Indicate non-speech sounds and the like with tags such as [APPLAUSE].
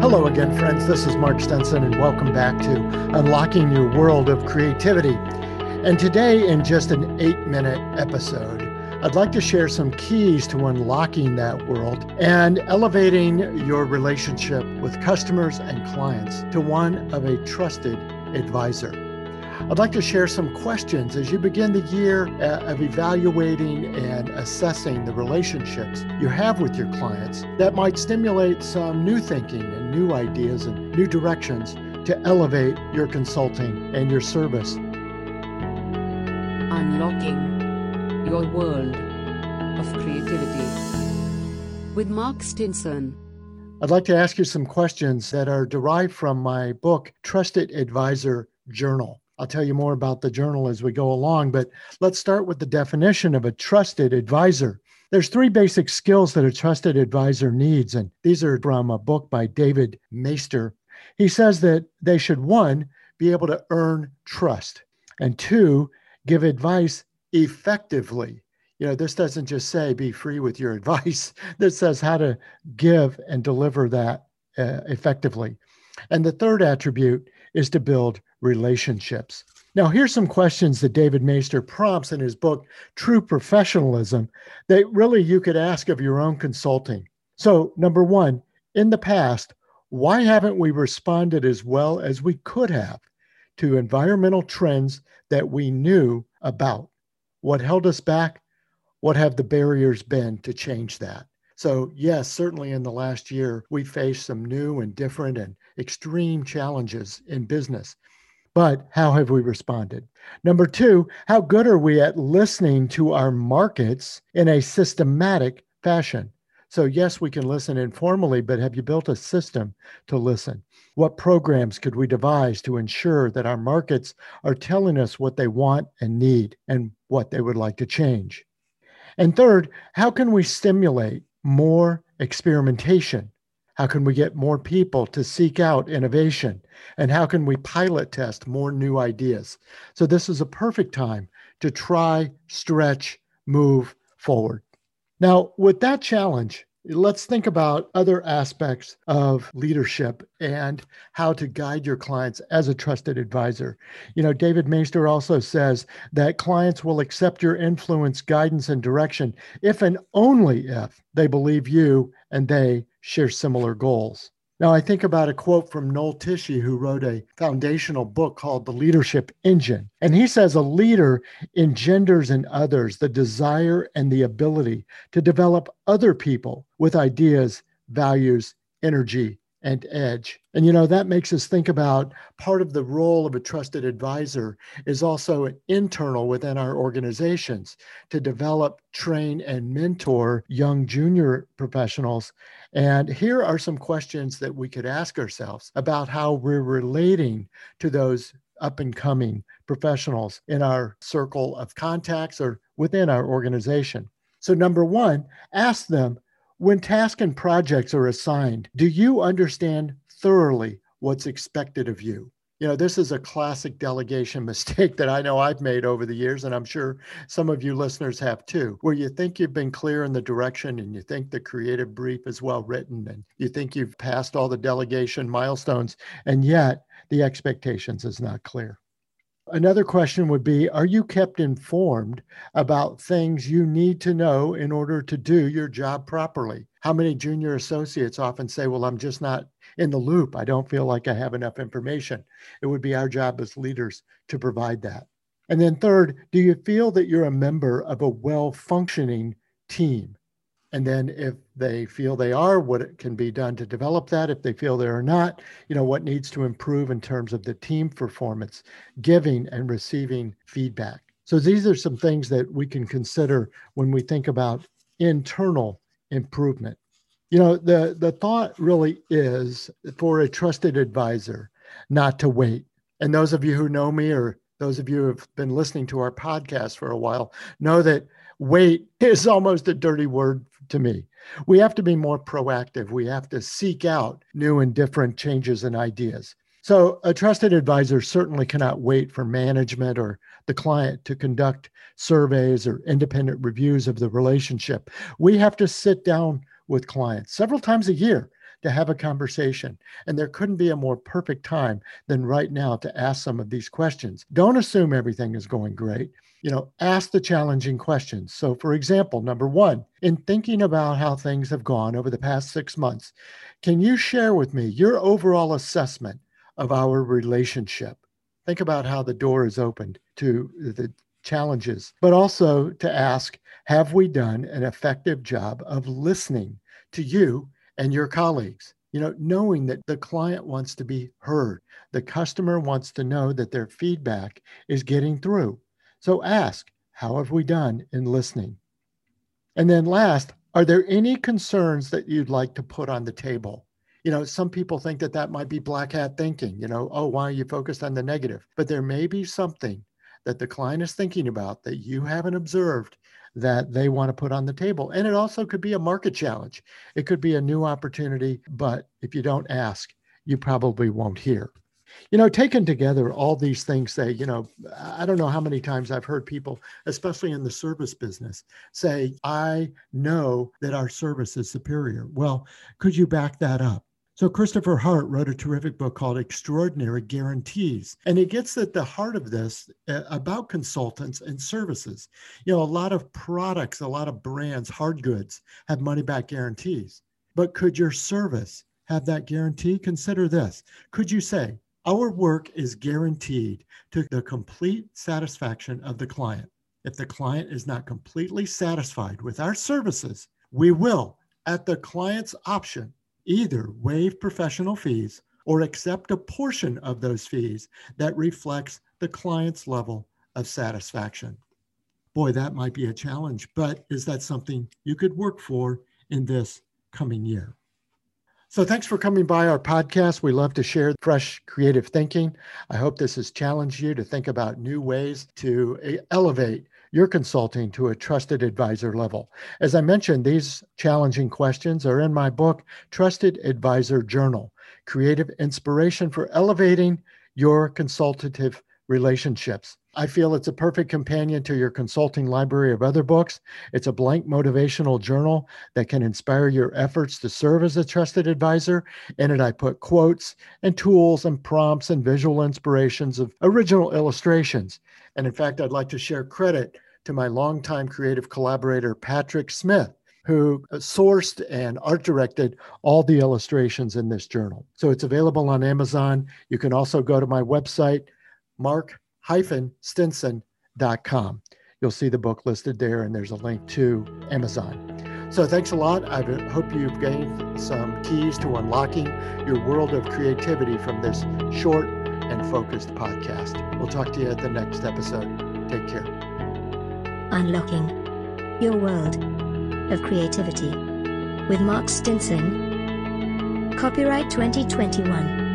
Hello again, friends. This is Mark Stinson, and welcome back to Unlocking Your World of Creativity. And today, in just an eight minute episode, I'd like to share some keys to unlocking that world and elevating your relationship with customers and clients to one of a trusted advisor. I'd like to share some questions as you begin the year uh, of evaluating and assessing the relationships you have with your clients that might stimulate some new thinking and new ideas and new directions to elevate your consulting and your service. Unlocking your world of creativity with Mark Stinson. I'd like to ask you some questions that are derived from my book, Trusted Advisor Journal. I'll tell you more about the journal as we go along, but let's start with the definition of a trusted advisor. There's three basic skills that a trusted advisor needs, and these are from a book by David Maister. He says that they should, one, be able to earn trust, and two, give advice effectively. You know, this doesn't just say be free with your [LAUGHS] advice, this says how to give and deliver that uh, effectively. And the third attribute is to build relationships. Now, here's some questions that David Maister prompts in his book, True Professionalism, that really you could ask of your own consulting. So, number one, in the past, why haven't we responded as well as we could have to environmental trends that we knew about? What held us back? What have the barriers been to change that? So, yes, certainly in the last year, we faced some new and different and extreme challenges in business. But how have we responded? Number two, how good are we at listening to our markets in a systematic fashion? So, yes, we can listen informally, but have you built a system to listen? What programs could we devise to ensure that our markets are telling us what they want and need and what they would like to change? And third, how can we stimulate more experimentation? How can we get more people to seek out innovation? And how can we pilot test more new ideas? So, this is a perfect time to try, stretch, move forward. Now, with that challenge, Let's think about other aspects of leadership and how to guide your clients as a trusted advisor. You know, David Maister also says that clients will accept your influence, guidance, and direction if and only if they believe you and they share similar goals. Now, I think about a quote from Noel Tichy, who wrote a foundational book called The Leadership Engine. And he says a leader engenders in others the desire and the ability to develop other people with ideas, values, energy, and edge. And you know, that makes us think about part of the role of a trusted advisor is also internal within our organizations to develop, train, and mentor young junior professionals. And here are some questions that we could ask ourselves about how we're relating to those up and coming professionals in our circle of contacts or within our organization. So, number one, ask them when tasks and projects are assigned, do you understand thoroughly what's expected of you? You know, this is a classic delegation [LAUGHS] mistake that I know I've made over the years, and I'm sure some of you listeners have too, where you think you've been clear in the direction and you think the creative brief is well written and you think you've passed all the delegation milestones, and yet the expectations is not clear. Another question would be Are you kept informed about things you need to know in order to do your job properly? How many junior associates often say, Well, I'm just not in the loop. I don't feel like I have enough information. It would be our job as leaders to provide that. And then, third, do you feel that you're a member of a well functioning team? And then if they feel they are, what can be done to develop that? If they feel they are not, you know, what needs to improve in terms of the team performance, giving and receiving feedback. So these are some things that we can consider when we think about internal improvement. You know, the, the thought really is for a trusted advisor not to wait. And those of you who know me or those of you who have been listening to our podcast for a while know that wait [LAUGHS] is almost a dirty word to me. We have to be more proactive. We have to seek out new and different changes and ideas. So, a trusted advisor certainly cannot wait for management or the client to conduct surveys or independent reviews of the relationship. We have to sit down with clients several times a year to have a conversation. And there couldn't be a more perfect time than right now to ask some of these questions. Don't assume everything is going great. You know, ask the challenging questions. So, for example, number one, in thinking about how things have gone over the past six months, can you share with me your overall assessment of our relationship? Think about how the door is opened to the challenges, but also to ask Have we done an effective job of listening to you and your colleagues? You know, knowing that the client wants to be heard, the customer wants to know that their feedback is getting through. So ask, How have we done in listening? And then last, are there any concerns that you'd like to put on the table? You know, some people think that that might be black hat thinking, you know, oh, why are you focused on the negative? But there may be something that the client is thinking about that you haven't observed that they want to put on the table. And it also could be a market challenge. It could be a new opportunity, but if you don't ask, you probably won't hear. You know, taken together, all these things say, you know, I don't know how many times I've heard people, especially in the service business, say, I know that our service is superior. Well, could you back that up? So, Christopher Hart wrote a terrific book called Extraordinary Guarantees. And he gets at the heart of this uh, about consultants and services. You know, a lot of products, a lot of brands, hard goods have money back guarantees. But could your service have that guarantee? Consider this. Could you say, our work is guaranteed to the complete satisfaction of the client. If the client is not completely satisfied with our services, we will, at the client's option, either waive professional fees or accept a portion of those fees that reflects the client's level of satisfaction. Boy, that might be a challenge, but is that something you could work for in this coming year? So, thanks for coming by our podcast. We love to share fresh creative thinking. I hope this has challenged you to think about new ways to elevate your consulting to a trusted advisor level. As I mentioned, these challenging questions are in my book, Trusted Advisor Journal Creative Inspiration for Elevating Your Consultative Relationships. I feel it's a perfect companion to your consulting library of other books. It's a blank motivational journal that can inspire your efforts to serve as a trusted advisor. In it, I put quotes and tools and prompts and visual inspirations of original illustrations. And in fact, I'd like to share credit to my longtime creative collaborator, Patrick Smith, who sourced and art directed all the illustrations in this journal. So it's available on Amazon. You can also go to my website, Mark stinson.com. You'll see the book listed there, and there's a link to Amazon. So thanks a lot. I hope you've gained some keys to unlocking your world of creativity from this short and focused podcast. We'll talk to you at the next episode. Take care. Unlocking your world of creativity with Mark Stinson. Copyright 2021.